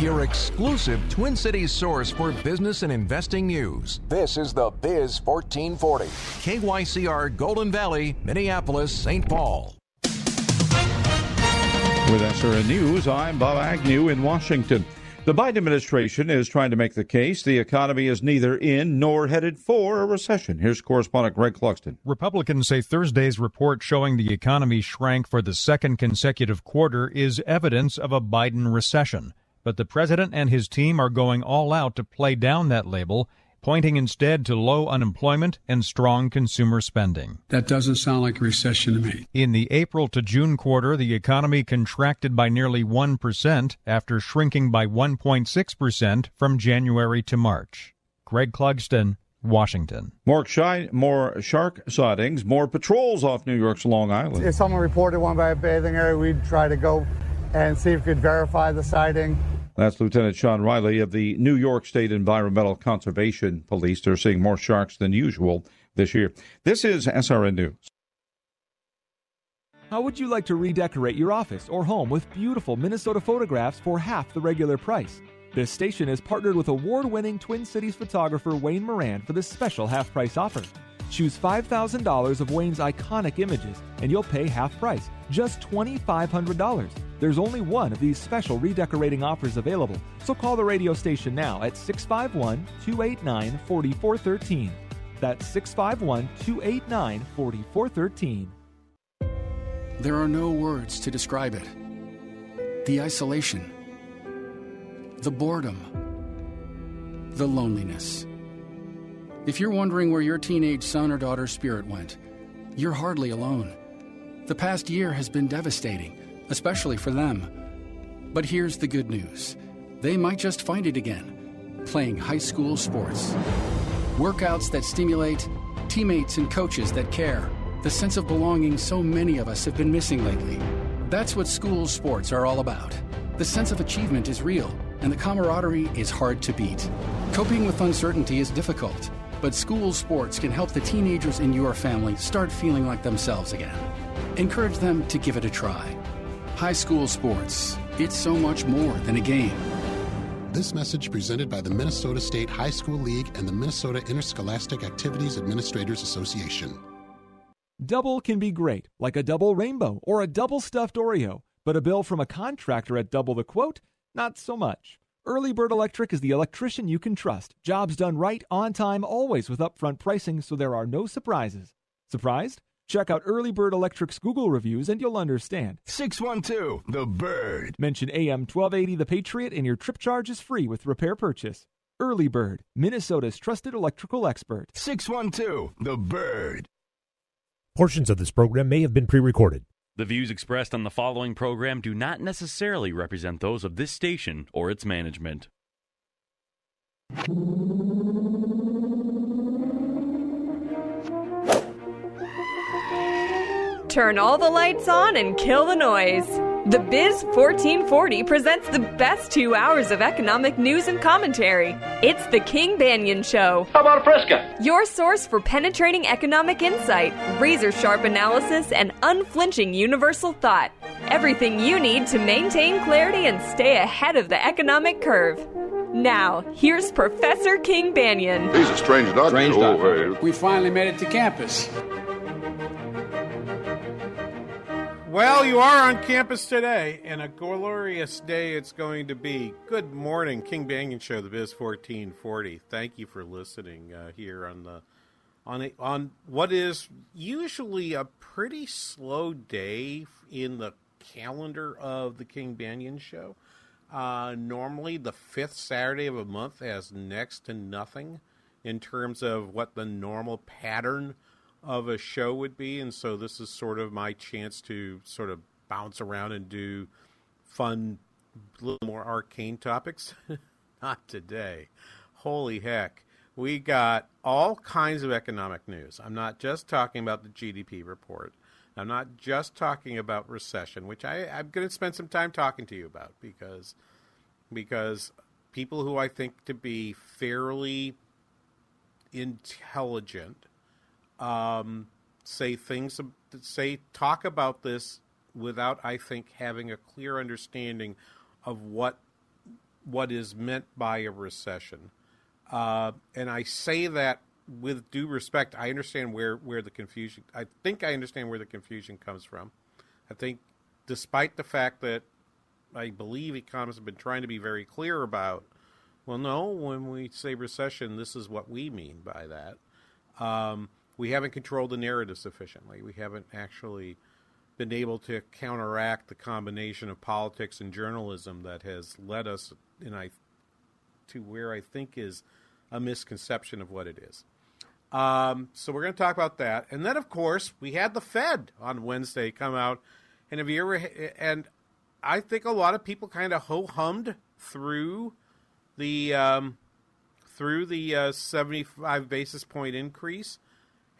Your exclusive Twin Cities source for business and investing news. This is the Biz 1440. KYCR Golden Valley, Minneapolis, St. Paul. With SRN News, I'm Bob Agnew in Washington. The Biden administration is trying to make the case the economy is neither in nor headed for a recession. Here's correspondent Greg Clugston. Republicans say Thursday's report showing the economy shrank for the second consecutive quarter is evidence of a Biden recession. But the president and his team are going all out to play down that label, pointing instead to low unemployment and strong consumer spending. That doesn't sound like a recession to me. In the April to June quarter, the economy contracted by nearly 1% after shrinking by 1.6% from January to March. Greg Clugston, Washington. More, shy, more shark sightings, more patrols off New York's Long Island. If someone reported one by a bathing area, we'd try to go and see if we could verify the sighting. That's Lieutenant Sean Riley of the New York State Environmental Conservation Police. They're seeing more sharks than usual this year. This is SRN News. How would you like to redecorate your office or home with beautiful Minnesota photographs for half the regular price? This station is partnered with award winning Twin Cities photographer Wayne Moran for this special half price offer. Choose $5,000 of Wayne's iconic images and you'll pay half price, just $2,500. There's only one of these special redecorating offers available, so call the radio station now at 651 289 4413. That's 651 289 4413. There are no words to describe it. The isolation, the boredom, the loneliness. If you're wondering where your teenage son or daughter's spirit went, you're hardly alone. The past year has been devastating, especially for them. But here's the good news they might just find it again, playing high school sports. Workouts that stimulate, teammates and coaches that care the sense of belonging so many of us have been missing lately. That's what school sports are all about. The sense of achievement is real, and the camaraderie is hard to beat. Coping with uncertainty is difficult, but school sports can help the teenagers in your family start feeling like themselves again. Encourage them to give it a try. High school sports, it's so much more than a game. This message presented by the Minnesota State High School League and the Minnesota Interscholastic Activities Administrators Association. Double can be great, like a double rainbow or a double stuffed Oreo, but a bill from a contractor at double the quote, not so much. Early Bird Electric is the electrician you can trust. Jobs done right, on time, always with upfront pricing, so there are no surprises. Surprised? Check out Early Bird Electric's Google reviews and you'll understand. 612 The Bird. Mention AM 1280 The Patriot and your trip charge is free with repair purchase. Early Bird, Minnesota's trusted electrical expert. 612 The Bird. Portions of this program may have been pre recorded. The views expressed on the following program do not necessarily represent those of this station or its management. Turn all the lights on and kill the noise. The Biz 1440 presents the best two hours of economic news and commentary. It's the King Banaian Show. How about a Fresca? Your source for penetrating economic insight, razor sharp analysis, and unflinching universal thought. Everything you need to maintain clarity and stay ahead of the economic curve. Now, here's Professor King Banaian. He's a strange doctor. Strange doctor. Oh, we finally made it to campus. Well, you are on campus today, and a glorious day it's going to be. Good morning, King Banaian Show, the Biz 1440. Thank you for listening uh, here on the on a, on what is usually a pretty slow day in the calendar of the King Banyan Show. Uh, normally, the fifth Saturday of a month has next to nothing in terms of what the normal pattern of a show would be, and so this is sort of my chance to sort of bounce around and do fun little more arcane topics. Not today. Holy heck. We got all kinds of economic news. I'm not just talking about the GDP report. I'm not just talking about recession, which I, I'm going to spend some time talking to you about because because people who I think to be fairly intelligent um, say things say talk about this without I think having a clear understanding of what what is meant by a recession. Uh, and I say that with due respect. I understand where, where the confusion. I think I understand where the confusion comes from. I think, despite the fact that I believe economists have been trying to be very clear about, well, no, when we say recession, this is what we mean by that. Um, we haven't controlled the narrative sufficiently. We haven't actually been able to counteract the combination of politics and journalism that has led us in I to where I think is a misconception of what it is. Um, so we're going to talk about that, and then of course we had the Fed on Wednesday come out, and have you ever? And I think a lot of people kind of ho hummed through the um, through the uh, seventy five basis point increase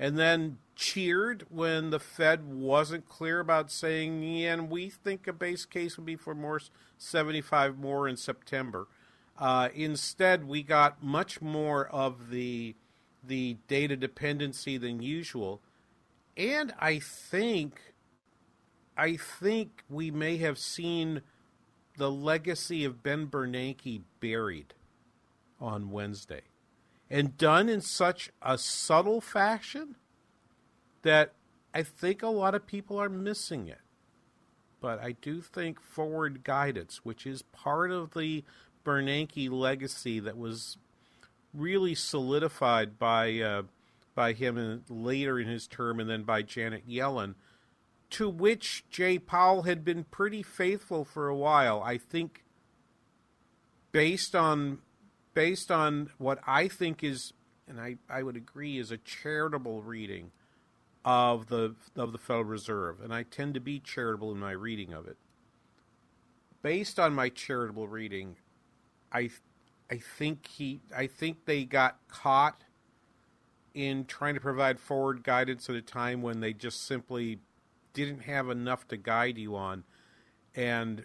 and then cheered when the Fed wasn't clear about saying, and we think a base case would be for more 75 more in September. Uh, instead, we got much more of the the data dependency than usual, and I think I think we may have seen the legacy of Ben Bernanke buried on Wednesday and done in such a subtle fashion that I think a lot of people are missing it. But I do think forward guidance, which is part of the Bernanke legacy that was really solidified by uh, by him in, later in his term, and then by Janet Yellen, to which Jay Powell had been pretty faithful for a while. I think, based on based on what I think is, and I, I would agree, is a charitable reading of the of the Federal Reserve, and I tend to be charitable in my reading of it. Based on my charitable reading, I I think he I think they got caught in trying to provide forward guidance at a time when they just simply didn't have enough to guide you on and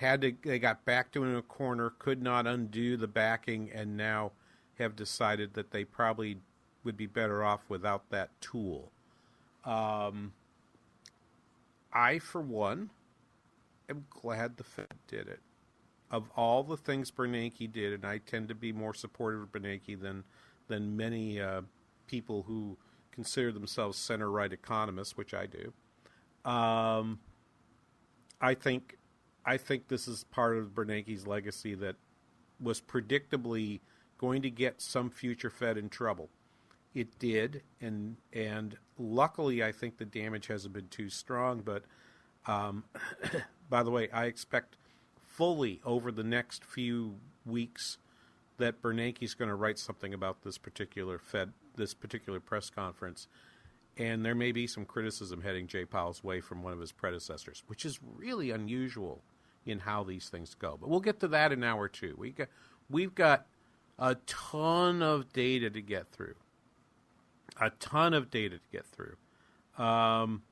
had to they got backed in a corner, could not undo the backing, and now have decided that they probably would be better off without that tool. Um, I, for one, am glad the Fed did it. Of all the things Bernanke did, and I tend to be more supportive of Bernanke than than many uh, people who consider themselves center right economists, which I do. Um, I think I think this is part of Bernanke's legacy that was predictably going to get some future Fed in trouble. It did, and and luckily, I think the damage hasn't been too strong. But um, by the way, I expect fully over the next few weeks that Bernanke's going to write something about this particular Fed, this particular press conference, and there may be some criticism heading Jay Powell's way from one of his predecessors, which is really unusual in how these things go. But we'll get to that in an hour two. We got, we've got a ton of data to get through. A ton of data to get through. Um,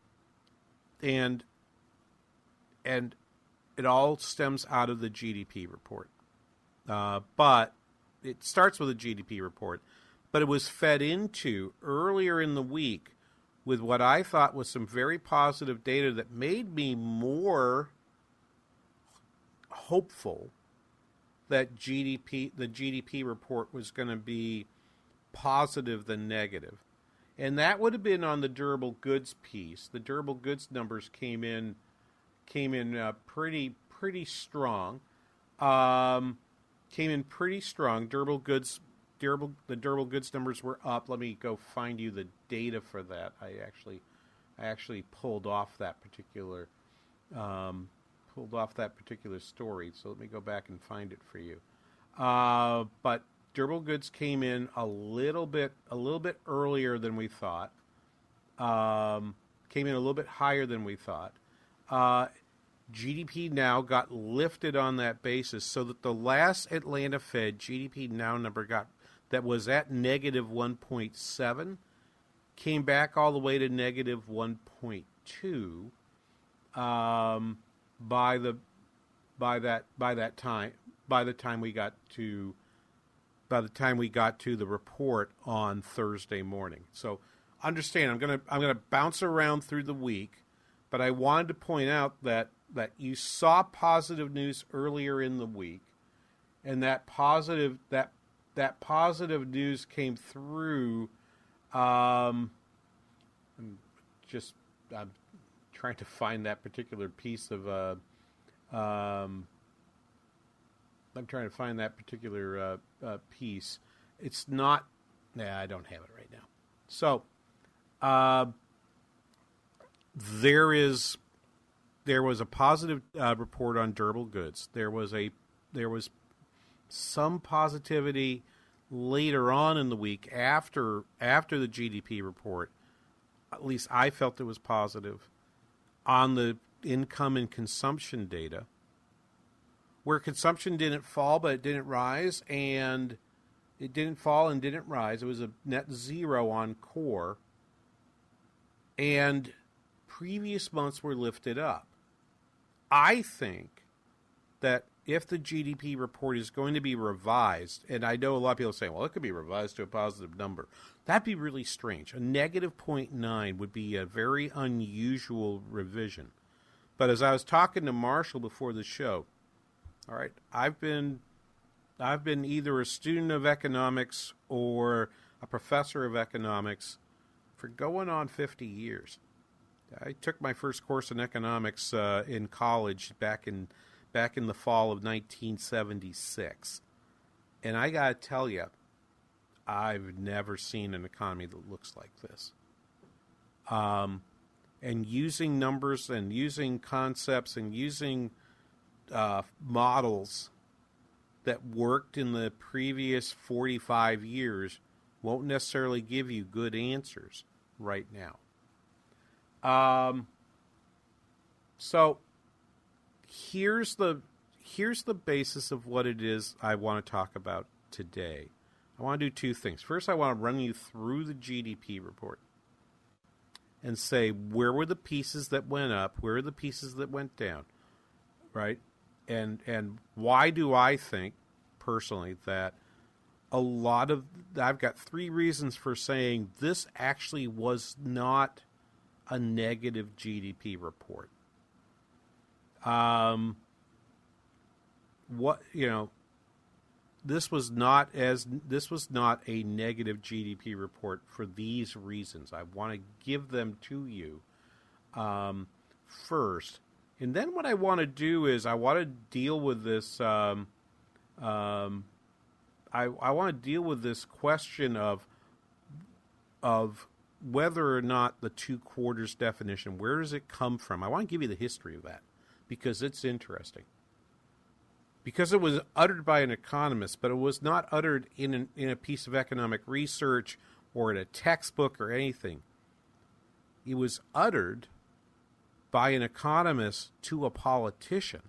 and and it all stems out of the GDP report. Uh, but it starts with a GDP report, but it was fed into earlier in the week with what I thought was some very positive data that made me more hopeful that GDP the GDP report was going to be positive than negative. And that would have been on the durable goods piece. The durable goods numbers came in came in uh, pretty pretty strong. Um, came in pretty strong. Durable goods durable the durable goods numbers were up. Let me go find you the data for that. I actually I actually pulled off that particular um, pulled off that particular story. So let me go back and find it for you. Uh, but durable goods came in a little bit a little bit earlier than we thought. Um, came in a little bit higher than we thought. Uh, GDP now got lifted on that basis so that the last Atlanta Fed GDP now number got that was at negative 1.7 came back all the way to negative 1.2 um, by the by that by that time by the time we got to by the time we got to the report on Thursday morning. So understand I'm going to I'm going to bounce around through the week, but I wanted to point out that that you saw positive news earlier in the week and that positive that that positive news came through um just I'm trying to find that particular piece of uh um I'm trying to find that particular uh, uh, piece. It's not. Nah, I don't have it right now. So, uh, there is there was a positive uh, report on durable goods. There was a there was some positivity later on in the week after after the GDP report. At least I felt it was positive on the income and consumption data, where consumption didn't fall but it didn't rise, and it didn't fall and didn't rise. It was a net zero on core, and previous months were lifted up. I think that if the GDP report is going to be revised, and I know a lot of people saying, well, it could be revised to a positive number. That'd be really strange. A negative 0.9 would be a very unusual revision. But as I was talking to Marshall before the show, all right, I've been I've been either a student of economics or a professor of economics for going on 50 years. I took my first course in economics uh, in college back in back in the fall of 1976, and I got to tell you, I've never seen an economy that looks like this. Um, and using numbers and using concepts and using uh, models that worked in the previous 45 years won't necessarily give you good answers right now. Um, so here's the here's the basis of what it is I want to talk about today. I want to do two things. First, I want to run you through the GDP report and say where were the pieces that went up, where are the pieces that went down, right? And and why do I think personally that a lot of I've got three reasons for saying this actually was not a negative GDP report. Um, what you know, this was not as this was not a negative GDP report for these reasons. I want to give them to you um, first, and then what I want to do is I want to deal with this. Um, um, I I want to deal with this question of of whether or not the two quarters definition, where does it come from? I want to give you the history of that because it's interesting. Because it was uttered by an economist, but it was not uttered in, an, in a piece of economic research or in a textbook or anything. It was uttered by an economist to a politician.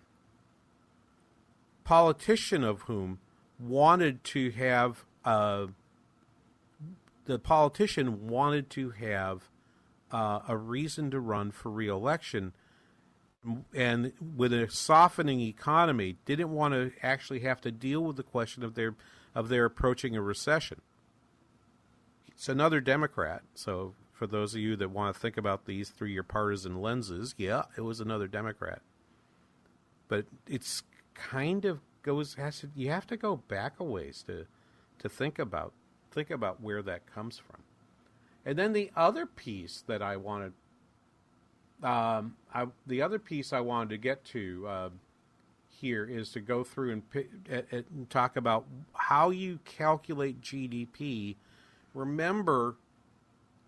Politician of whom wanted to have a the politician wanted to have uh, a reason to run for reelection, and with a softening economy, didn't want to actually have to deal with the question of their of their approaching a recession. It's another Democrat. So for those of you that want to think about these through your partisan lenses, yeah, it was another Democrat. But it's kind of goes has to, you have to go back a ways to to think about think about where that comes from. And then the other piece that I wanted, um, I, the other piece I wanted to get to uh, here is to go through and, and talk about how you calculate GDP. Remember,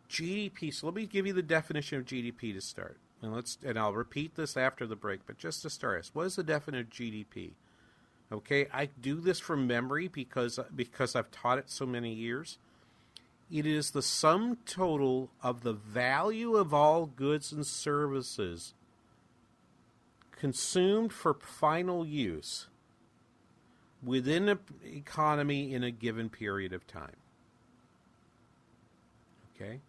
GDP. So let me give you the definition of GDP to start, and let's and I'll repeat this after the break. But just to start us, what is the definition of GDP? Okay, I do this from memory because because I've taught it so many years. It is the sum total of the value of all goods and services consumed for final use within an economy in a given period of time. Okay?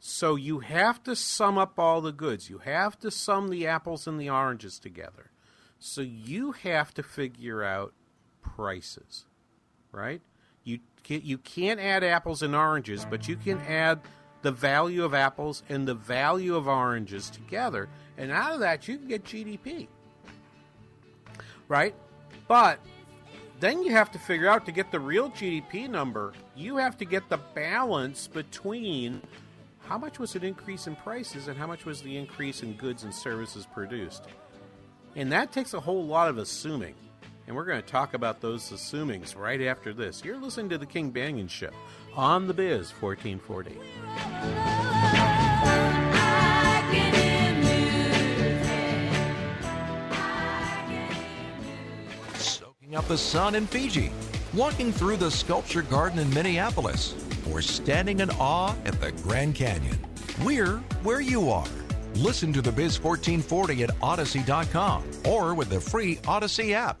So you have to sum up all the goods. You have to sum the apples and the oranges together. So you have to figure out prices, right? You you can't add apples and oranges, but you can add the value of apples and the value of oranges together, and out of that you can get GDP. Right? But then you have to figure out to get the real GDP number, you have to get the balance between how much was an increase in prices and how much was the increase in goods and services produced. And that takes a whole lot of assuming. And we're going to talk about those assumings right after this. You're listening to The King Banaian Show on The Biz 1440. Soaking up the sun in Fiji, walking through the sculpture garden in Minneapolis, or standing in awe at the Grand Canyon. We're where you are. Listen to the Biz 1440 at Odyssey.com or with the free Odyssey app.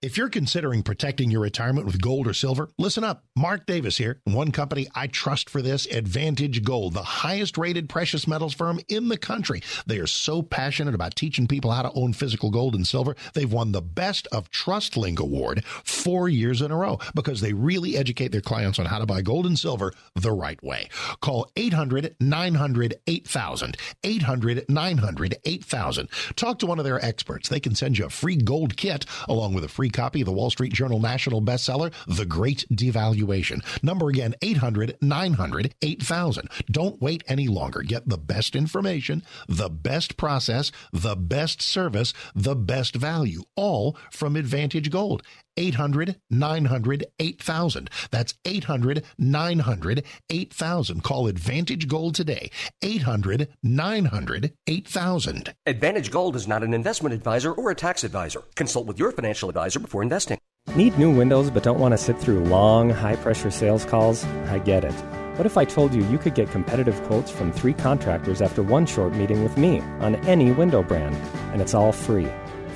If you're considering protecting your retirement with gold or silver, listen up. Mark Davis here. One company I trust for this, Advantage Gold, the highest rated precious metals firm in the country. They are so passionate about teaching people how to own physical gold and silver. They've won the Best of TrustLink Award four years in a row because they really educate their clients on how to buy gold and silver the right way. Call 800 900 8000. 800 900 8000. Talk to one of their experts. They can send you a free gold kit along with a free copy of the Wall Street Journal national bestseller, The Great Devaluation. Number again, 800 900 8000. Don't wait any longer. Get the best information, the best process, the best service, the best value, all from Advantage Gold. 800 900 8000. That's 800 900 8000. Call Advantage Gold today. 800 900 8000. Advantage Gold is not an investment advisor or a tax advisor. Consult with your financial advisor before investing. Need new windows but don't want to sit through long, high pressure sales calls? I get it. What if I told you you could get competitive quotes from three contractors after one short meeting with me on any window brand? And it's all free.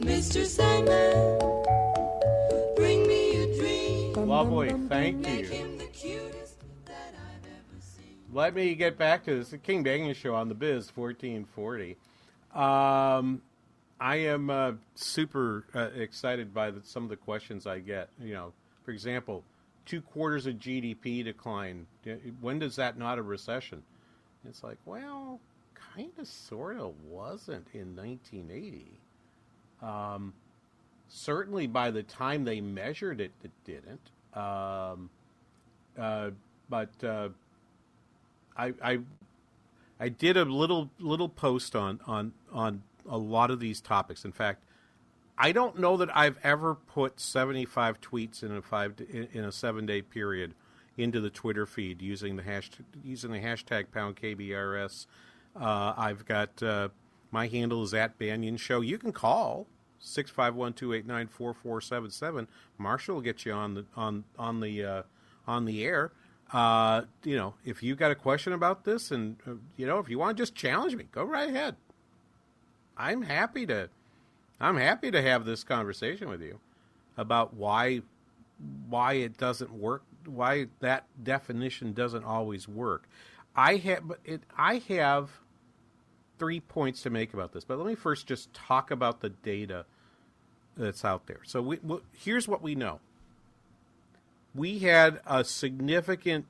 Mr. Sandman, bring me a dream. Lovely, thank you. Let me get back to this. The King Banaian Show on the Biz 1440. Um, I am uh, super uh, excited by the, some of the questions I get. You know, for example, two quarters of GDP decline. When does that not a recession? It's like, well, kind of, sort of wasn't in 1980. Um, certainly by the time they measured it, it didn't. Um, uh, but uh, I, I, I did a little little post on on on a lot of these topics. In fact, I don't know that I've ever put 75 tweets in a five in a seven day period into the Twitter feed using the hash using the hashtag pound KBRS. Uh, I've got uh, my handle is at Banaian Show. You can call 651-289-4477. Marshall will get you on the on on the uh, on the air. Uh, you know, if you got a question about this, and uh, you know, if you want to just challenge me, go right ahead. I'm happy to I'm happy to have this conversation with you about why why it doesn't work, why that definition doesn't always work. I have it, I have three points to make about this, but let me first just talk about the data that's out there. So we, we, here's what we know. We had a significant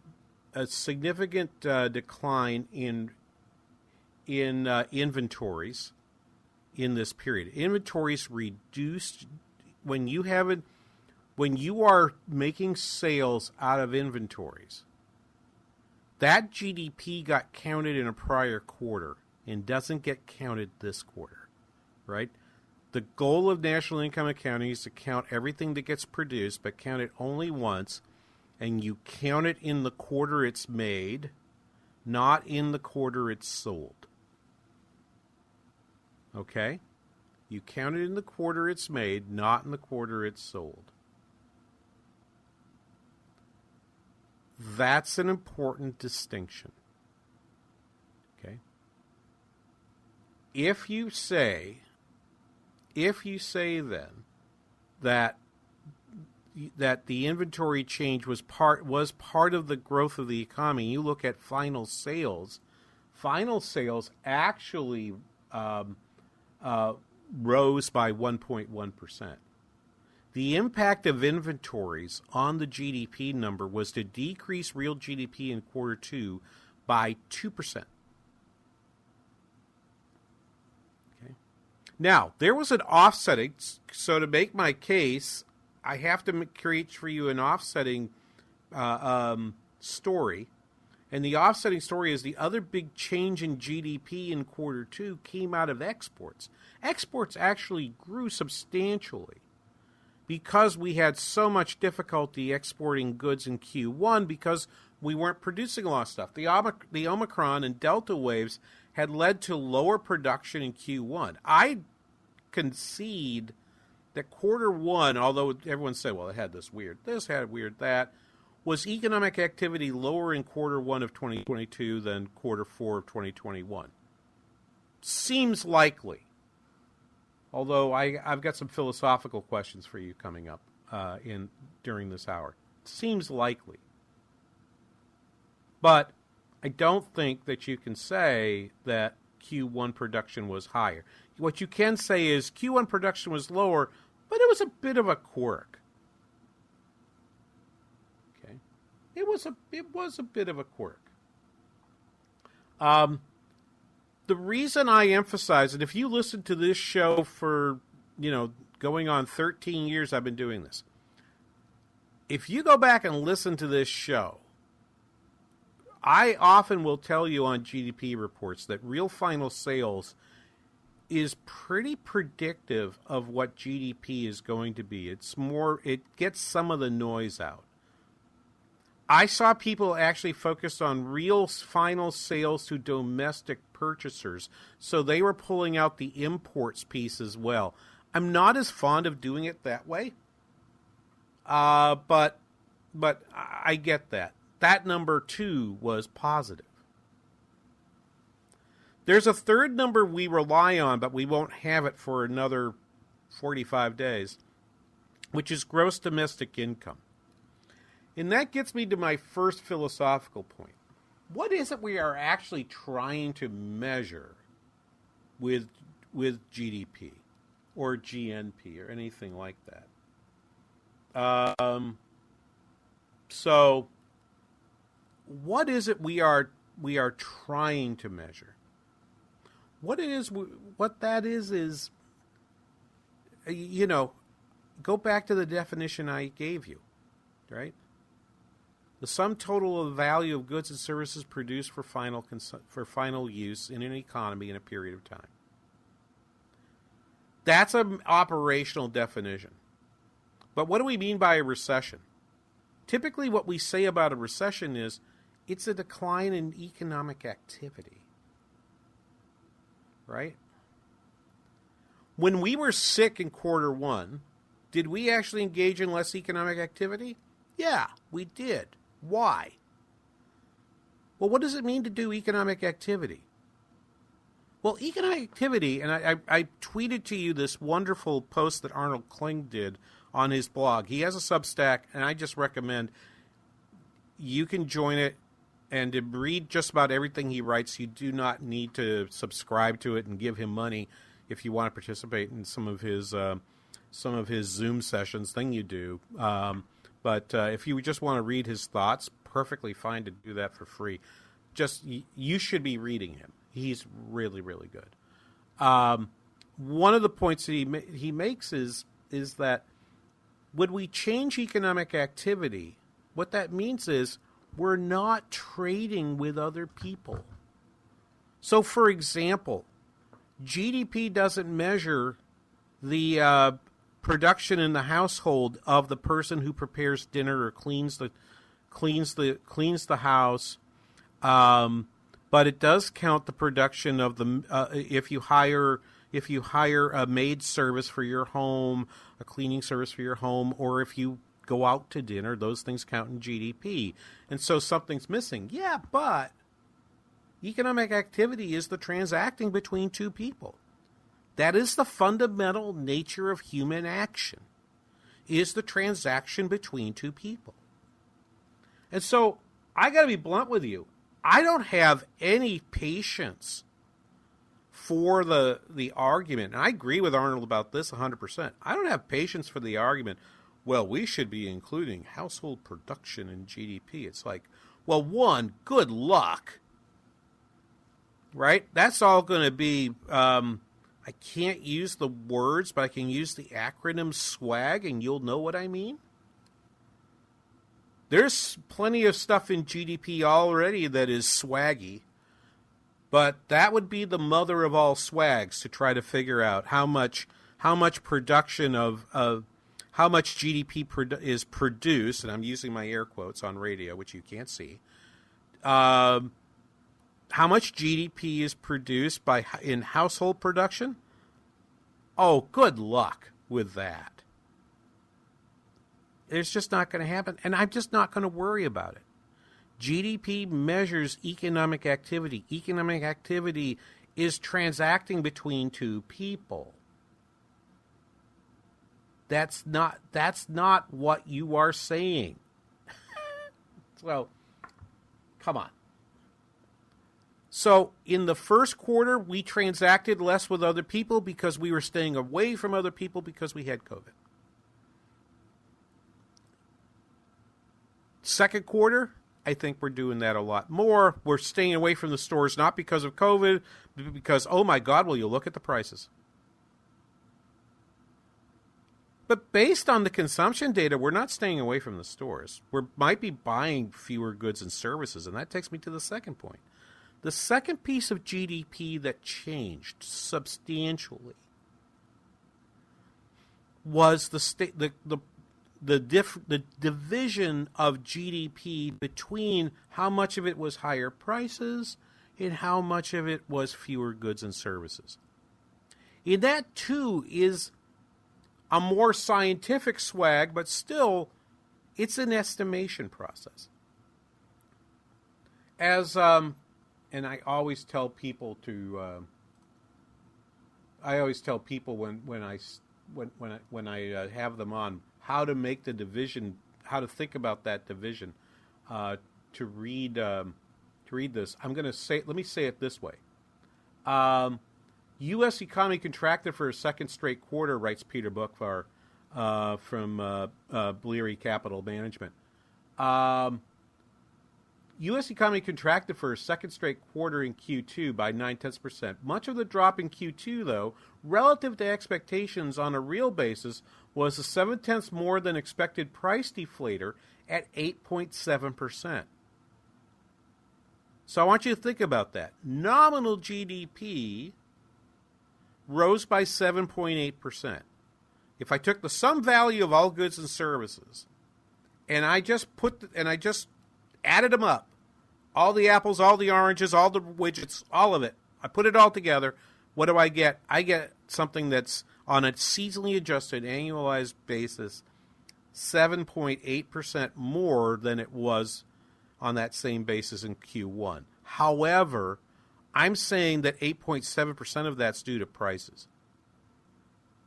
a significant uh, decline in in uh, inventories in this period. Inventories reduced when you have it when you are making sales out of inventories. That GDP got counted in a prior quarter and doesn't get counted this quarter, right? The goal of national income accounting is to count everything that gets produced, but count it only once, and you count it in the quarter it's made, not in the quarter it's sold. Okay? You count it in the quarter it's made, not in the quarter it's sold. That's an important distinction. Okay? If you say if you say then that that the inventory change was part was part of the growth of the economy, you look at final sales. Final sales actually um, uh, rose by 1.1 percent. The impact of inventories on the GDP number was to decrease real GDP in quarter two by two percent. Okay. Now, there was an offsetting. So, to make my case, I have to create for you an offsetting uh, um, story. And the offsetting story is the other big change in GDP in quarter two came out of exports. Exports actually grew substantially because we had so much difficulty exporting goods in Q1 because we weren't producing a lot of stuff. The, Omic- the Omicron and Delta waves had led to lower production in Q1. I concede that quarter one, although everyone said, well, it had this weird, this had weird, that, was economic activity lower in quarter one of 2022 than quarter four of 2021? Seems likely. Although I, I've got some philosophical questions for you coming up uh, in during this hour. Seems likely. But I don't think that you can say that Q1 production was higher. What you can say is Q1 production was lower, but it was a bit of a quirk. Okay, it was a it was a bit of a quirk. Um, the reason I emphasize it, if you listen to this show for you know going on 13 years, I've been doing this. If you go back and listen to this show, I often will tell you on GDP reports that real final sales is pretty predictive of what GDP is going to be. It's more, it gets some of the noise out. I saw people actually focused on real final sales to domestic purchasers, so they were pulling out the imports piece as well. I'm not as fond of doing it that way, uh, but but I get that. That number two was positive. There's a third number we rely on, but we won't have it for another 45 days, which is gross domestic income. And that gets me to my first philosophical point. What is it we are actually trying to measure with with GDP or GNP or anything like that? Um, so, what is it we are we are trying to measure? what it is what that is is you know go back to the definition i gave you right the sum total of the value of goods and services produced for final for final use in an economy in a period of time. That's an operational definition. But what do we mean by a recession? Typically, what we say about a recession is it's a decline in economic activity. Right? When we were sick in quarter one, did we actually engage in less economic activity? Yeah, we did. Why? Well, what does it mean to do economic activity? Well, economic activity, and I, I, I tweeted to you this wonderful post that Arnold Kling did on his blog. He has a Substack, and I just recommend you can join it and to read just about everything he writes. You do not need to subscribe to it and give him money if you want to participate in some of his uh, some of his Zoom sessions. Thing you do, um, but uh, if you just want to read his thoughts, perfectly fine to do that for free. Just you should be reading him. He's really really good. Um, one of the points that he ma- he makes is is that when we change economic activity, what that means is we're not trading with other people. So, for example, GDP doesn't measure the uh, production in the household of the person who prepares dinner or cleans the cleans the cleans the house, um, but it does count the production of the uh, if you hire if you hire a maid service for your home, a cleaning service for your home, or if you go out to dinner, those things count in GDP. And so something's missing. Yeah, but economic activity is the transacting between two people. That is the fundamental nature of human action. Is the transaction between two people. And so I got to be blunt with you. I don't have any patience for the the argument. And I agree with Arnold about this 100%. I don't have patience for the argument, well, we should be including household production in GDP. It's like, well, one, good luck. Right? That's all going to be um, I can't use the words, but I can use the acronym SWAG and you'll know what I mean. There's plenty of stuff in GDP already that is swaggy. But that would be the mother of all swags to try to figure out how much how much production of, of how much GDP produ- is produced, and I'm using my air quotes on radio, which you can't see. Um, how much GDP is produced by in household production? Oh, good luck with that. It's just not going to happen, and I'm just not going to worry about it. GDP measures economic activity. Economic activity is transacting between two people. That's not that's not what you are saying. so come on. So in the first quarter we transacted less with other people because we were staying away from other people because we had COVID. Second quarter, I think we're doing that a lot more. We're staying away from the stores not because of COVID, but because, oh my God, will you look at the prices? But based on the consumption data, we're not staying away from the stores. We might be buying fewer goods and services. And that takes me to the second point. The second piece of GDP that changed substantially was the state the the the diff, the division of GDP between how much of it was higher prices and how much of it was fewer goods and services. And that too is a more scientific swag, but still, it's an estimation process. As um, and I always tell people to, uh, I always tell people when when I when when I, when I uh, have them on how to make the division, how to think about that division, uh, to read um, to read this. I'm going to say, let me say it this way. Um, U.S. economy contracted for a second straight quarter, writes Peter Boockvar uh, from uh, uh, Bleakley Capital Management. Um, U.S. economy contracted for a second straight quarter in Q2 by 9 tenths percent. Much of the drop in Q2, though, relative to expectations on a real basis, was a 7 tenths more than expected price deflator at 8.7%. So I want you to think about that. Nominal GDP rose by 7.8%. If I took the sum value of all goods and services and I just put and I just added them up, all the apples, all the oranges, all the widgets, all of it, I put it all together, what do I get? I get something that's on a seasonally adjusted annualized basis 7.8% more than it was on that same basis in Q1. However, I'm saying that 8.7% of that's due to prices.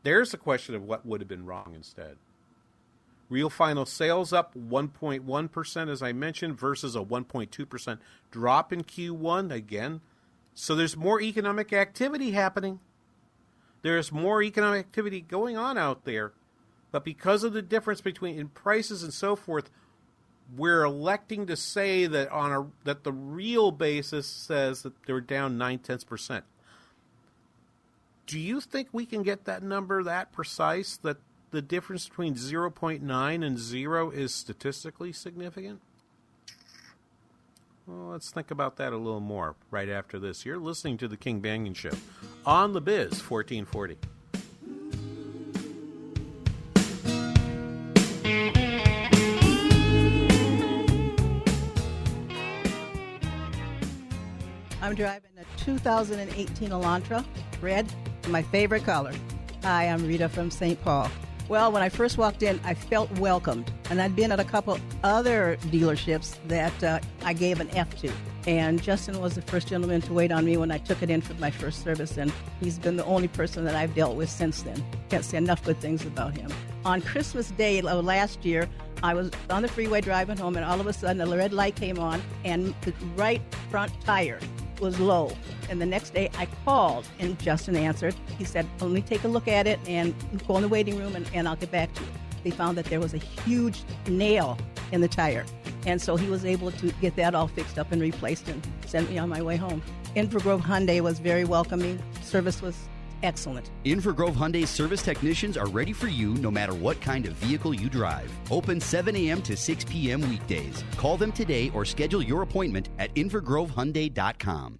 There's the question of what would have been wrong instead. Real final sales up 1.1%, as I mentioned, versus a 1.2% drop in Q1. Again, so there's more economic activity happening. There's more economic activity going on out there. But because of the difference between in prices and so forth, we're electing to say that on a that the real basis says that they're down nine tenths percent. Do you think we can get that number that precise that the difference between 0.9 and 0 is statistically significant? Well, let's think about that a little more right after this. You're listening to the King Banaian Show on the Biz 1440. I'm driving a 2018 Elantra, red, my favorite color. Hi, I'm Rita from St. Paul. Well, when I first walked in, I felt welcomed, and I'd been at a couple other dealerships that uh, I gave an F to. And Justin was the first gentleman to wait on me when I took it in for my first service, and he's been the only person that I've dealt with since then. Can't say enough good things about him. On Christmas Day of last year, I was on the freeway driving home, and all of a sudden, the red light came on, and the right front tire was low. And the next day I called and Justin answered. He said, me take a look at it and go in the waiting room and, and I'll get back to you. They found that there was a huge nail in the tire. And so he was able to get that all fixed up and replaced and sent me on my way home. Inver Grove Hyundai was very welcoming. Service was excellent. Inver Grove Hyundai service technicians are ready for you no matter what kind of vehicle you drive. Open 7 a.m. to 6 p.m. weekdays. Call them today or schedule your appointment at invergrovehyundai.com.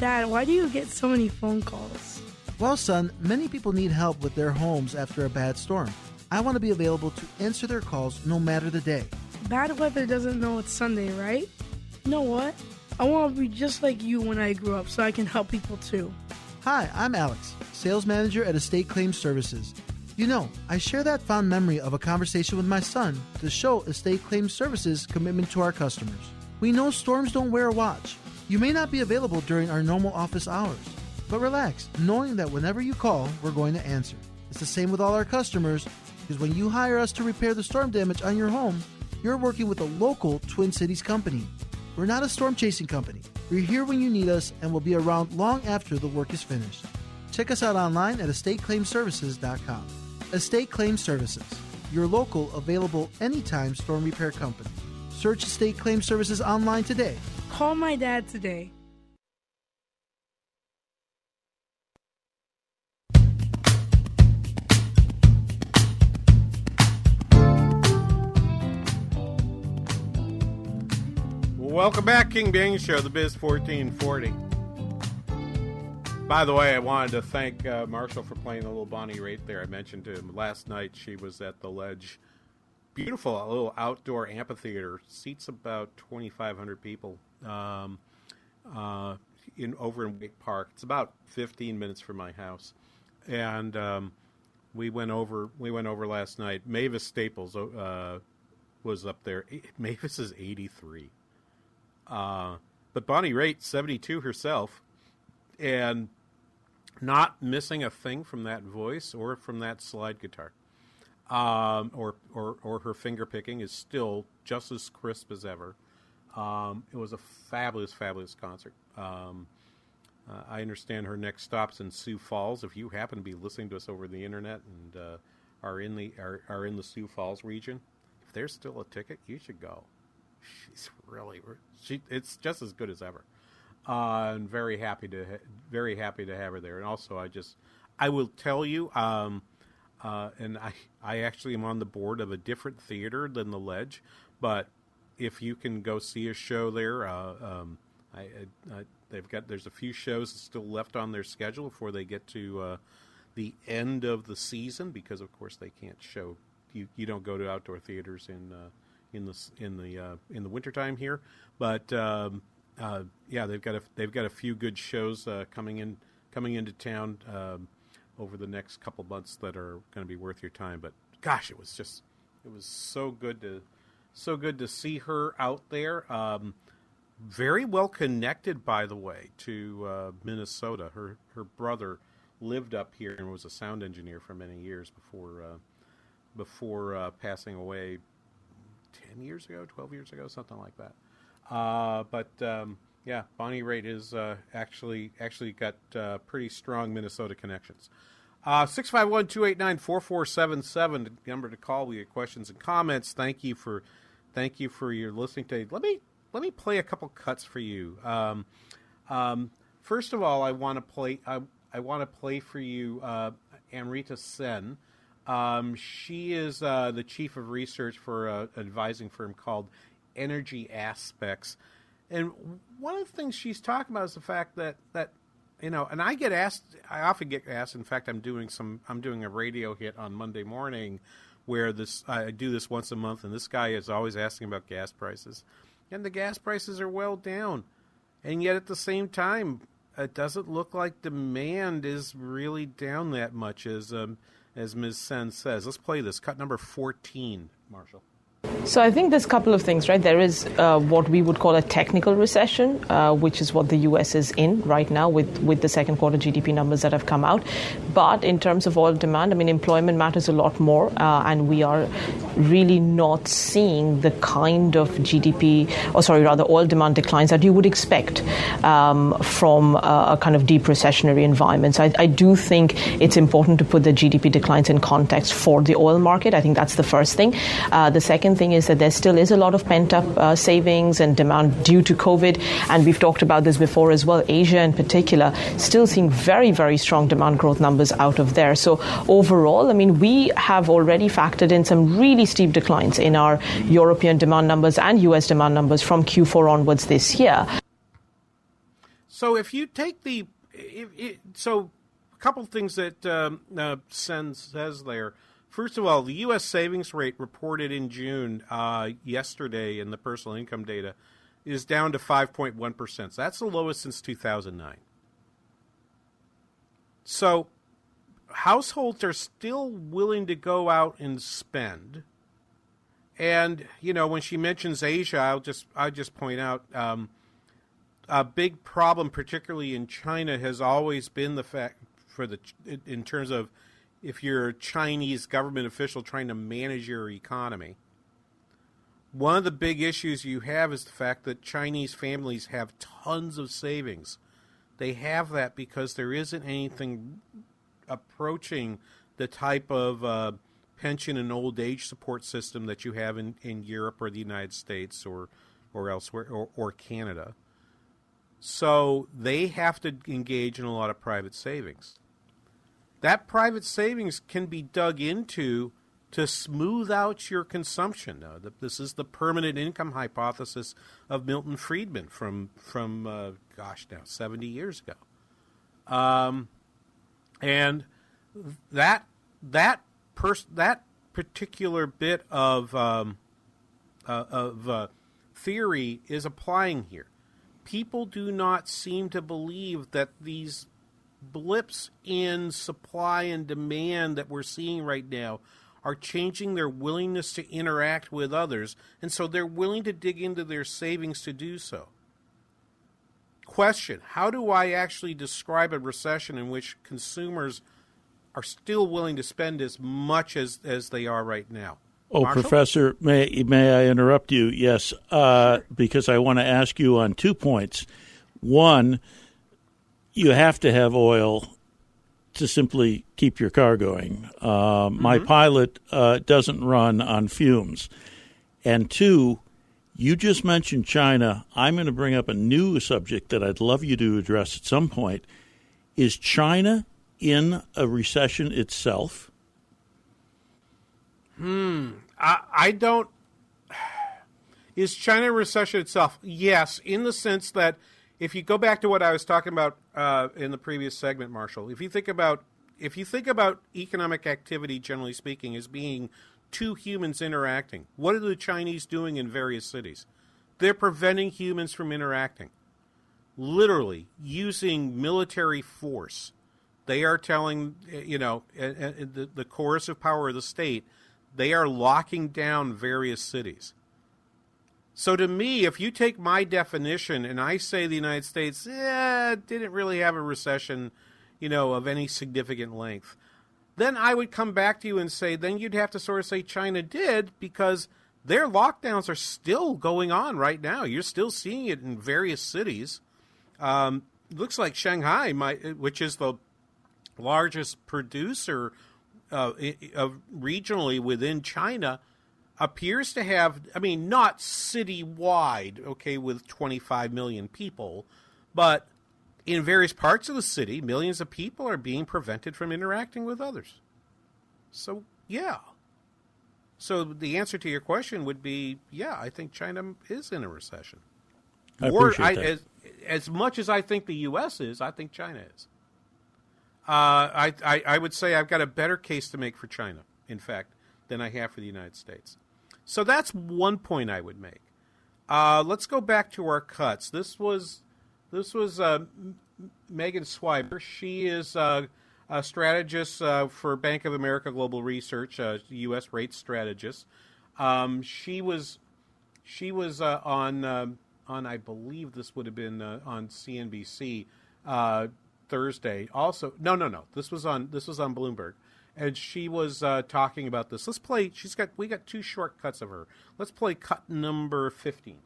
Dad, why do you get so many phone calls? Well, son, many people need help with their homes after a bad storm. I want to be available to answer their calls no matter the day. Bad weather doesn't know it's Sunday, right? You know what? I want to be just like you when I grow up so I can help people too. Hi, I'm Alex, sales manager at Estate Claims Services. You know, I share that fond memory of a conversation with my son to show Estate Claims Services' commitment to our customers. We know storms don't wear a watch. You may not be available during our normal office hours, but relax, knowing that whenever you call, we're going to answer. It's the same with all our customers, because when you hire us to repair the storm damage on your home, you're working with a local Twin Cities company. We're not a storm chasing company. We're here when you need us and will be around long after the work is finished. Check us out online at estateclaimservices.com. Estate Claim Services, your local, available anytime storm repair company. Search Estate Claim Services online today. Call my dad today. Welcome back, King Banaian Show, the Biz 1440. By the way, I wanted to thank uh, Marshall for playing the little Bonnie Raitt there. I mentioned to him last night she was at the Ledge beautiful little outdoor amphitheater. Seats about 2,500 people. Um, uh, in over in Waite Park. It's about 15 minutes from my house, and um, we went over. We went over last night. Mavis Staples uh, was up there. Mavis is 83, uh, but Bonnie Raitt 72 herself, and not missing a thing from that voice or from that slide guitar. Um, or, or, or her finger picking is still just as crisp as ever. Um, it was a fabulous, fabulous concert. Um, uh, I understand her next stop's in Sioux Falls. If you happen to be listening to us over the internet and uh, are in the are, are in the Sioux Falls region, if there's still a ticket, you should go. She's really she. It's just as good as ever. Uh, and very happy to ha- very happy to have her there. And also, I just I will tell you, um, uh, and I I actually am on the board of a different theater than the Ledge, but if you can go see a show there, uh, um, I, I, they've got there's a few shows still left on their schedule before they get to uh, the end of the season because of course they can't show you you don't go to outdoor theaters in uh, in the in the uh, in the wintertime here. But um, uh, yeah they've got a they've got a few good shows uh, coming in coming into town um, over the next couple months that are going to be worth your time. But gosh it was just it was so good to so good to see her out there um, very well connected, by the way, to uh, Minnesota. Her her brother lived up here and was a sound engineer for many years before uh, before uh, passing away ten years ago, twelve years ago, something like that. Uh, but um, yeah, Bonnie Raitt is uh, actually actually got uh, pretty strong Minnesota connections. Six five one two eight nine four four seven seven number to call. We get questions and comments. Thank you for thank you for your listening today. Let me let me play a couple cuts for you. Um, um, first of all, I want to play. I, I want to play for you uh, Amrita Sen. Um, she is uh, the chief of research for an advising firm called Energy Aspects, and one of the things she's talking about is the fact that that you know, and I get asked. I often get asked. In fact, I'm doing some. I'm doing a radio hit on Monday morning, where this I do this once a month, and this guy is always asking about gas prices and the gas prices are well down. And yet at the same time, it doesn't look like demand is really down that much as um, as Ms. Sen says. Let's play this cut number 14, Marshall. So I think there's a couple of things, right? There is uh, what we would call a technical recession, uh, which is what the U.S. is in right now with, with the second quarter GDP numbers that have come out. But in terms of oil demand, I mean, employment matters a lot more, uh, and we are really not seeing the kind of GDP, or sorry, rather oil demand declines that you would expect um, from a kind of deep recessionary environment. So I, I do think it's important to put the GDP declines in context for the oil market. I think that's the first thing. Uh, the second thing is that there still is a lot of pent up uh, savings and demand due to COVID. And we've talked about this before as well. Asia, in particular, still seeing very, very strong demand growth numbers out of there. So, overall, I mean, we have already factored in some really steep declines in our European demand numbers and US demand numbers from Q4 onwards this year. So, if you take the. If, so, a couple of things that um, uh, Sen says there. First of all, the U.S. savings rate reported in June uh, yesterday in the personal income data is down to 5.1%. So that's the lowest since 2009. So households are still willing to go out and spend. And you know, when she mentions Asia, I'll just I'll just point out um, a big problem, particularly in China, has always been the fact for the in terms of if you're a Chinese government official trying to manage your economy. One of the big issues you have is the fact that Chinese families have tons of savings. They have that because there isn't anything approaching the type of uh, pension and old age support system that you have in, in Europe or the United States or, or elsewhere or, or Canada. So they have to engage in a lot of private savings that private savings can be dug into to smooth out your consumption. Now, this is the permanent income hypothesis of Milton Friedman from from uh, gosh now seventy years ago, um, and that that pers- that particular bit of um, uh, of uh, theory is applying here. People do not seem to believe that these blips in supply and demand that we're seeing right now are changing their willingness to interact with others, and so they're willing to dig into their savings to do so. Question How do I actually describe a recession in which consumers are still willing to spend as much as, as they are right now? Oh, Marshall? Professor, may may I interrupt you? Yes, uh, because I want to ask you on two points. One, you have to have oil to simply keep your car going. Uh, My pilot uh, doesn't run on fumes. And two, you just mentioned China. I'm going to bring up a new subject that I'd love you to address at some point. Is China in a recession itself? Hmm. I, I don't. Is China a recession itself? Yes, in the sense that if you go back to what I was talking about uh, in the previous segment, Marshall, if you think about if you think about economic activity, generally speaking, as being two humans interacting, what are the Chinese doing in various cities? They're preventing humans from interacting, literally using military force. They are telling you know uh, uh, the, the coercive power of the state. They are locking down various cities. So to me, if you take my definition and I say the United States eh, didn't really have a recession, you know, of any significant length, then I would come back to you and say, then you'd have to sort of say China did because their lockdowns are still going on right now. You're still seeing it in various cities. Um, looks like Shanghai, might, which is the largest producer uh, regionally within China, appears to have, I mean, not citywide, okay, with 25 million people, but in various parts of the city, millions of people are being prevented from interacting with others. So, yeah. So the answer to your question would be, yeah, I think China is in a recession. I Or appreciate that. as, as much as I think the U.S. is, I think China is. Uh, I, I, I would say I've got a better case to make for China, in fact, than I have for the United States. So that's one point I would make. Uh, let's go back to our cuts. This was this was uh, Meghan Swiber. She is uh, a strategist uh, for Bank of America Global Research, uh, U.S. rates strategist. Um, she was she was uh, on on I believe this would have been uh, on CNBC uh, Thursday. Also, no, no, no. This was on this was on Bloomberg, and she was uh, talking about this. Let's play. She's got we got two short cuts of her. Let's play cut number fifteen.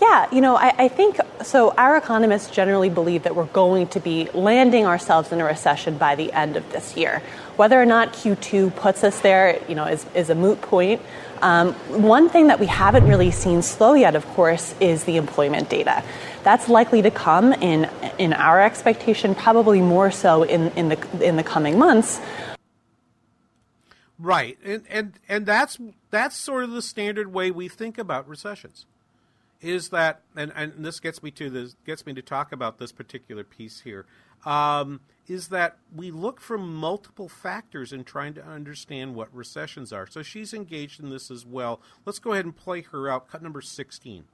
Yeah, you know, I, I think so. Our economists generally believe that we're going to be landing ourselves in a recession by the end of this year. Whether or not Q2 puts us there, you know, is, is a moot point. Um, one thing that we haven't really seen slow yet, of course, is the employment data. That's likely to come in in our expectation, probably more so in, in the in the coming months. Right, and and and that's that's sort of the standard way we think about recessions. Is that and and this gets me to this gets me to talk about this particular piece here. Um, is that we look for multiple factors in trying to understand what recessions are. So she's engaged in this as well. Let's go ahead and play her out. Cut number sixteen.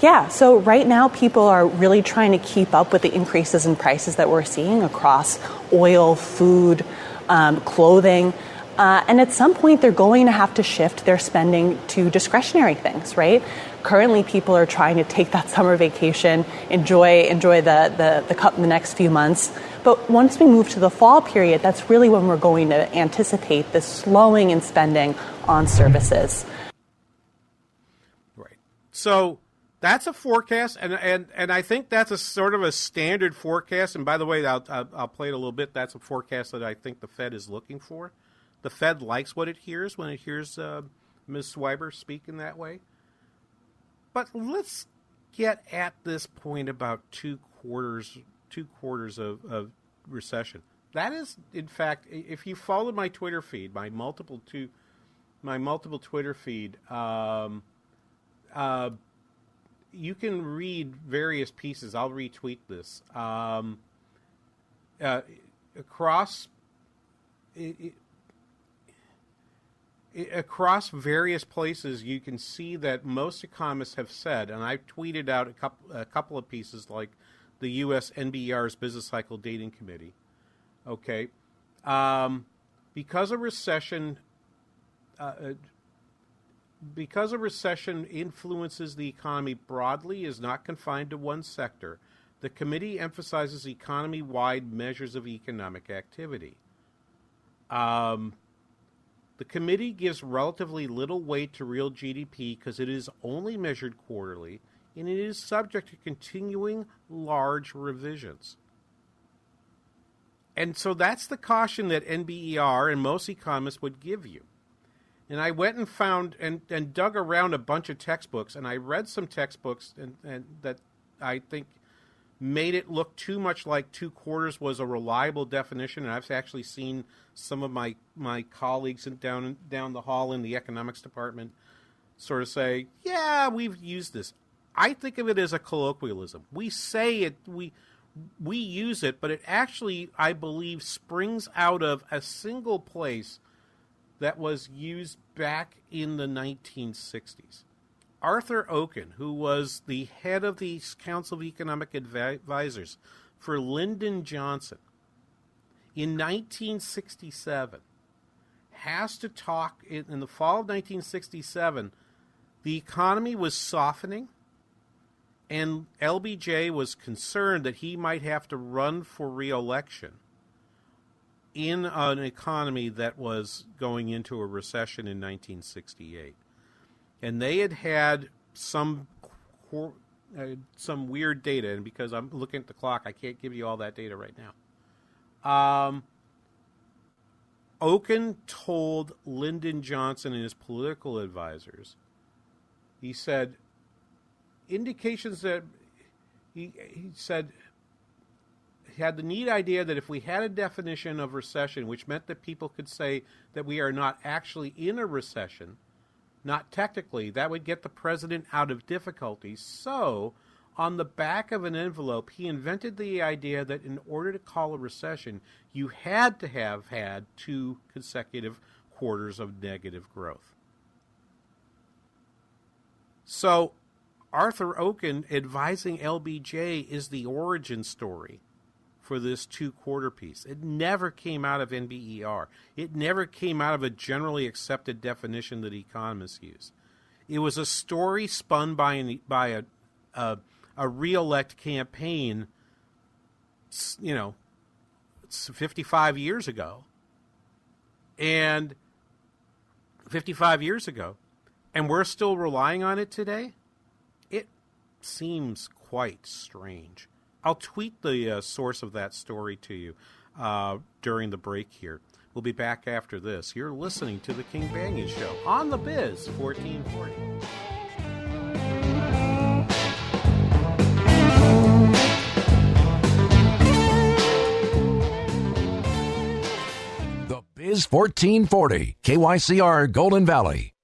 Yeah, so right now people are really trying to keep up with the increases in prices that we're seeing across oil, food, um, clothing. Uh, and at some point, they're going to have to shift their spending to discretionary things, right? Currently, people are trying to take that summer vacation, enjoy enjoy the, the, the cup in the next few months. But once we move to the fall period, that's really when we're going to anticipate this slowing in spending on services. Right. So that's a forecast, and and and I think that's a sort of a standard forecast. And by the way, I'll I'll, I'll play it a little bit. That's a forecast that I think the Fed is looking for. The Fed likes what it hears when it hears uh, Ms. Swiber speaking that way. But let's get at this point about two quarters two quarters of, of recession. That is, in fact, if you followed my Twitter feed, my multiple two, my multiple Twitter feed, um, uh, you can read various pieces. I'll retweet this. Um, uh, across, it, it, across various places, you can see that most economists have said, and I've tweeted out a couple, a couple of pieces like the U.S. NBER's Business Cycle Dating Committee. Okay, um, because a recession, uh, uh, because a recession influences the economy broadly, is not confined to one sector. The committee emphasizes economy-wide measures of economic activity. Um, the committee gives relatively little weight to real GDP because it is only measured quarterly and it is subject to continuing large revisions. And so that's the caution that NBER and most economists would give you. And I went and found and, and dug around a bunch of textbooks, and I read some textbooks and, and that I think made it look too much like two quarters was a reliable definition. And I've actually seen some of my, my colleagues down down the hall in the economics department sort of say, "Yeah, we've used this." I think of it as a colloquialism. We say it, we we use it, but it actually, I believe, springs out of a single place that was used back in the 1960s. Arthur Okun, who was the head of the Council of Economic Advi- Advisors for Lyndon Johnson, in 1967, has to talk in, in the fall of 1967. The economy was softening, and LBJ was concerned that he might have to run for reelection in an economy that was going into a recession in 1968 and they had had some uh, some weird data, and because I'm looking at the clock, I can't give you all that data right now. Um, Okun told Lyndon Johnson and his political advisors, he said, indications that he, he said had the neat idea that if we had a definition of recession, which meant that people could say that we are not actually in a recession, not technically, that would get the president out of difficulty. So, on the back of an envelope, he invented the idea that in order to call a recession, you had to have had two consecutive quarters of negative growth. So, Arthur Okun advising LBJ is the origin story for this two quarter piece. It never came out of NBER. It never came out of a generally accepted definition that economists use. It was a story spun by an, by a a, a re-elect campaign. You know, 55 years ago, and 55 years ago, and we're still relying on it today. It seems quite strange. I'll tweet the uh, source of that story to you uh, during the break here. We'll be back after this. You're listening to the King Banaian Show on the Biz 1440. The Biz 1440, KYCR Golden Valley.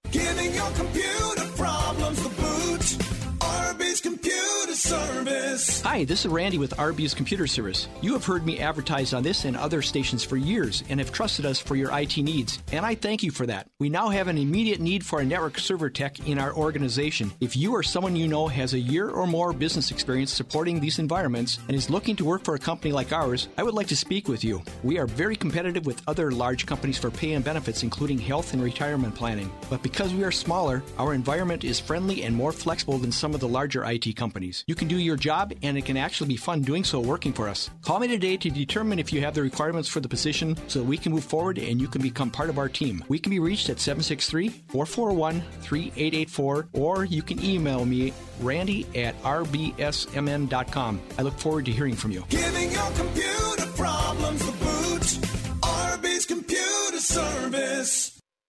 Hi, this is Randy with RB's Computer Service. You have heard me advertise on this and other stations for years and have trusted us for your IT needs, and I thank you for that. We now have an immediate need for a network server tech in our organization. If you or someone you know has a year or more business experience supporting these environments and is looking to work for a company like ours, I would like to speak with you. We are very competitive with other large companies for pay and benefits, including health and retirement planning. But because we are smaller, our environment is friendly and more flexible than some of the larger IT companies. You can do your job, and it can actually be fun doing so working for us. Call me today to determine if you have the requirements for the position so that we can move forward and you can become part of our team. We can be reached at 763 441 3884, or you can email me, randy at rbsmn.com. I look forward to hearing from you. Giving your computer problems the boot. Computer Service.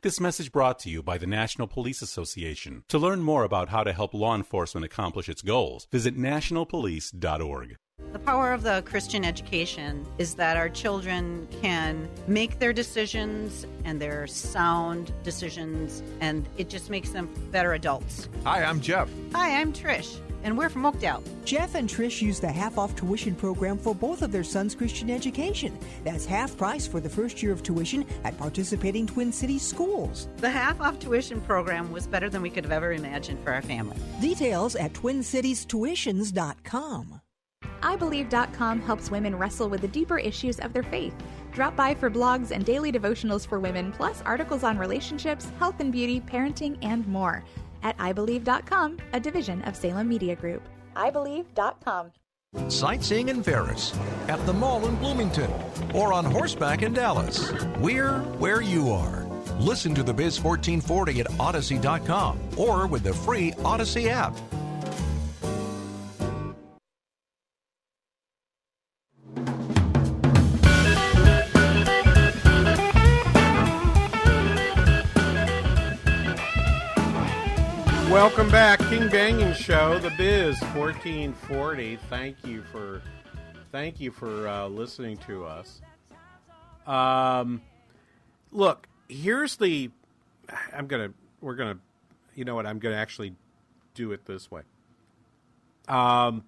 This message brought to you by the National Police Association. To learn more about how to help law enforcement accomplish its goals, visit nationalpolice.org. The power of the Christian education is that our children can make their decisions and their sound decisions, and it just makes them better adults. Hi, I'm Jeff. Hi, I'm Trish, and we're from Oakdale. Jeff and Trish use the half off tuition program for both of their sons' Christian education. That's half price for the first year of tuition at participating Twin Cities schools. The half off tuition program was better than we could have ever imagined for our family. Details at twincitiestuitions.com. iBelieve.com helps women wrestle with the deeper issues of their faith. Drop by for blogs and daily devotionals for women, plus articles on relationships, health and beauty, parenting, and more. At iBelieve.com, a division of Salem Media Group. iBelieve.com. Sightseeing in Ferris, at the mall in Bloomington, or on horseback in Dallas. We're where you are. Listen to the Biz 1440 at Audacy.com or with the free Audacy app. Welcome back, King Banaian Show, the Biz fourteen forty. Thank you for, thank you for uh, listening to us. Um, look, here's the. I'm gonna. We're gonna. You know what? I'm gonna actually do it this way. Um,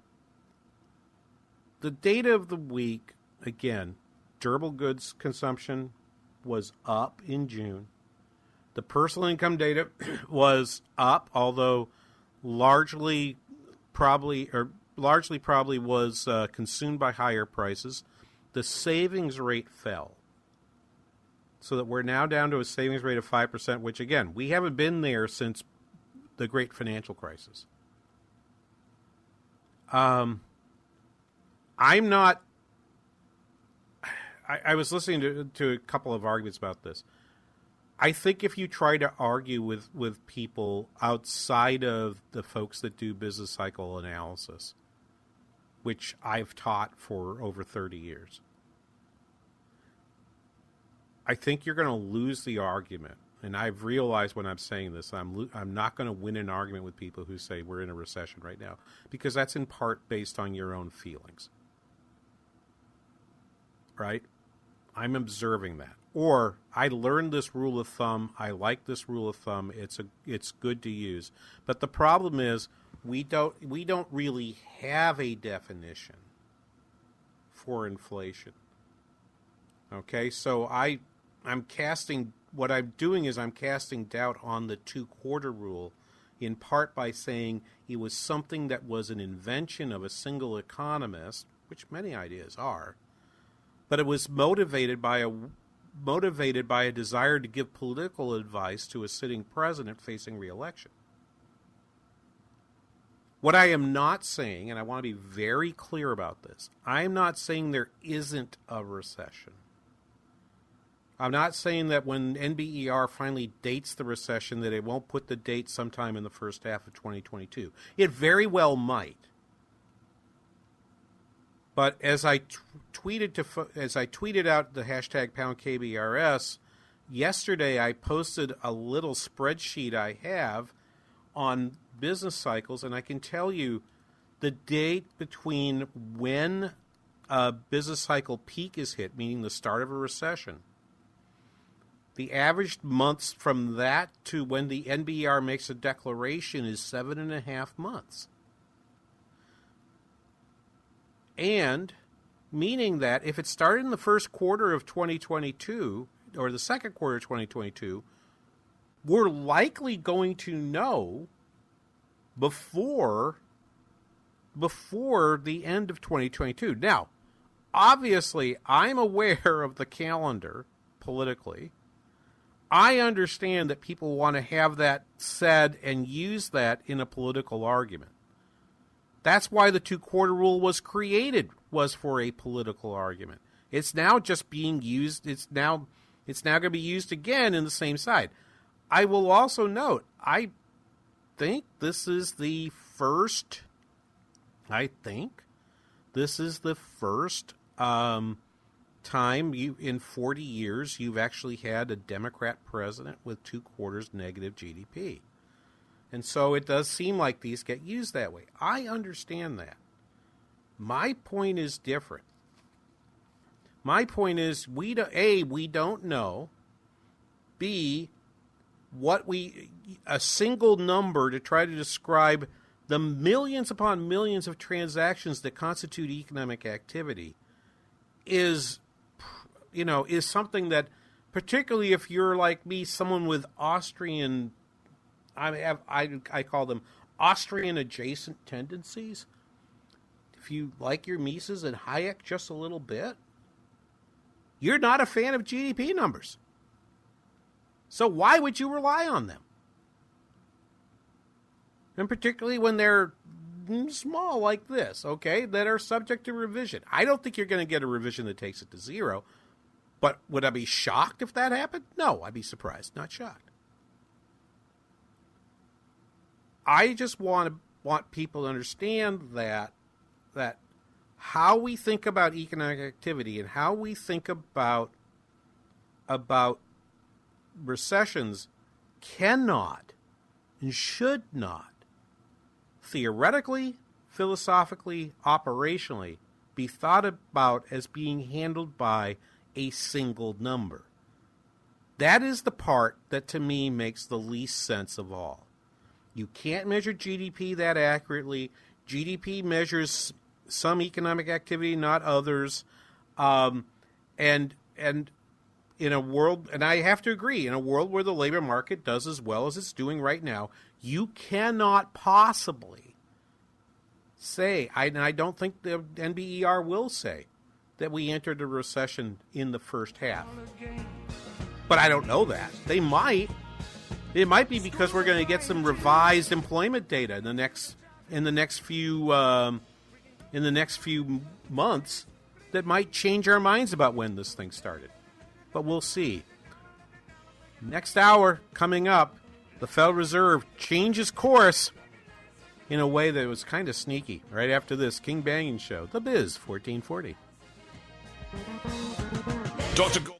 the data of the week again. Durable goods consumption was up in June. The personal income data was up, although largely probably or largely probably was uh, consumed by higher prices. The savings rate fell. So that we're now down to a savings rate of 5%, which again, we haven't been there since the great financial crisis. Um, I'm not. I, I was listening to, to a couple of arguments about this. I think if you try to argue with, with people outside of the folks that do business cycle analysis, which I've taught for over 30 years, I think you're going to lose the argument. And I've realized when I'm saying this, I'm lo- I'm not going to win an argument with people who say we're in a recession right now because that's in part based on your own feelings. Right? I'm observing that. Or I learned this rule of thumb. I like this rule of thumb. It's a it's good to use. But the problem is we don't we don't really have a definition for inflation. Okay? So I I'm casting what I'm doing is I'm casting doubt on the two quarter rule in part by saying it was something that was an invention of a single economist, which many ideas are, but it was motivated by a motivated by a desire to give political advice to a sitting president facing reelection. What I am not saying, and I want to be very clear about this, I am not saying there isn't a recession. I'm not saying that when NBER finally dates the recession that it won't put the date sometime in the first half of 2022. It very well might. But as I t- tweeted to fo- as I tweeted out the hashtag pound KBRS yesterday, I posted a little spreadsheet I have on business cycles, and I can tell you the date between when a business cycle peak is hit, meaning the start of a recession. The average months from that to when the NBER makes a declaration is seven and a half months. And meaning that if it started in the first quarter of 2022 or the second quarter of 2022, we're likely going to know before before the end of 2022. Now, obviously, I'm aware of the calendar politically. I understand that people want to have that said and use that in a political argument. That's why the two quarter rule was created was for a political argument. It's now just being used it's now it's now going to be used again in the same side. I will also note I think this is the first I think this is the first um, time you in 40 years you've actually had a Democrat president with two quarters negative GDP. And so it does seem like these get used that way. I understand that. My point is different. My point is we do, a we don't know. B what we a single number to try to describe the millions upon millions of transactions that constitute economic activity is you know is something that particularly if you're like me someone with Austrian I have I I call them Austrian adjacent tendencies if you like your Mises and Hayek just a little bit you're not a fan of GDP numbers so why would you rely on them and particularly when they're small like this, okay, that are subject to revision. I don't think you're going to get a revision that takes it to zero, but would I be shocked if that happened? No, I'd be surprised, not shocked. I just want to want people to understand that that how we think about economic activity and how we think about about recessions cannot and should not theoretically, philosophically, operationally be thought about as being handled by a single number. That is the part that to me makes the least sense of all. You can't measure GDP that accurately. GDP measures some economic activity, not others. Um, and and in a world, and I have to agree, in a world where the labor market does as well as it's doing right now, you cannot possibly say, I, and I don't think the NBER will say, that we entered a recession in the first half. But I don't know that. They might. It might be because we're going to get some revised employment data in the next in the next few um, in the next few months that might change our minds about when this thing started. But we'll see. Next hour coming up, the Federal Reserve changes course in a way that was kind of sneaky. Right after this, King Banaian Show, The Biz 1440. Dr. Gorka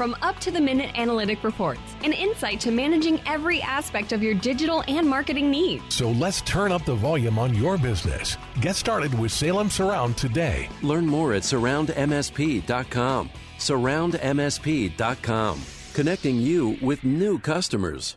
From up to the minute analytic reports and insight to managing every aspect of your digital and marketing needs. So let's turn up the volume on your business. Get started with Salem Surround today. Learn more at surroundmsp.com. Surroundmsp.com, connecting you with new customers.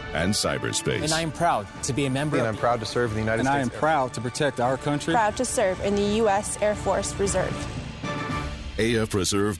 and cyberspace. And I am proud to be a member. And I'm proud to serve in the United And States. And I am proud to protect our country. Proud to serve in the U.S. Air Force Reserve. AF Reserve.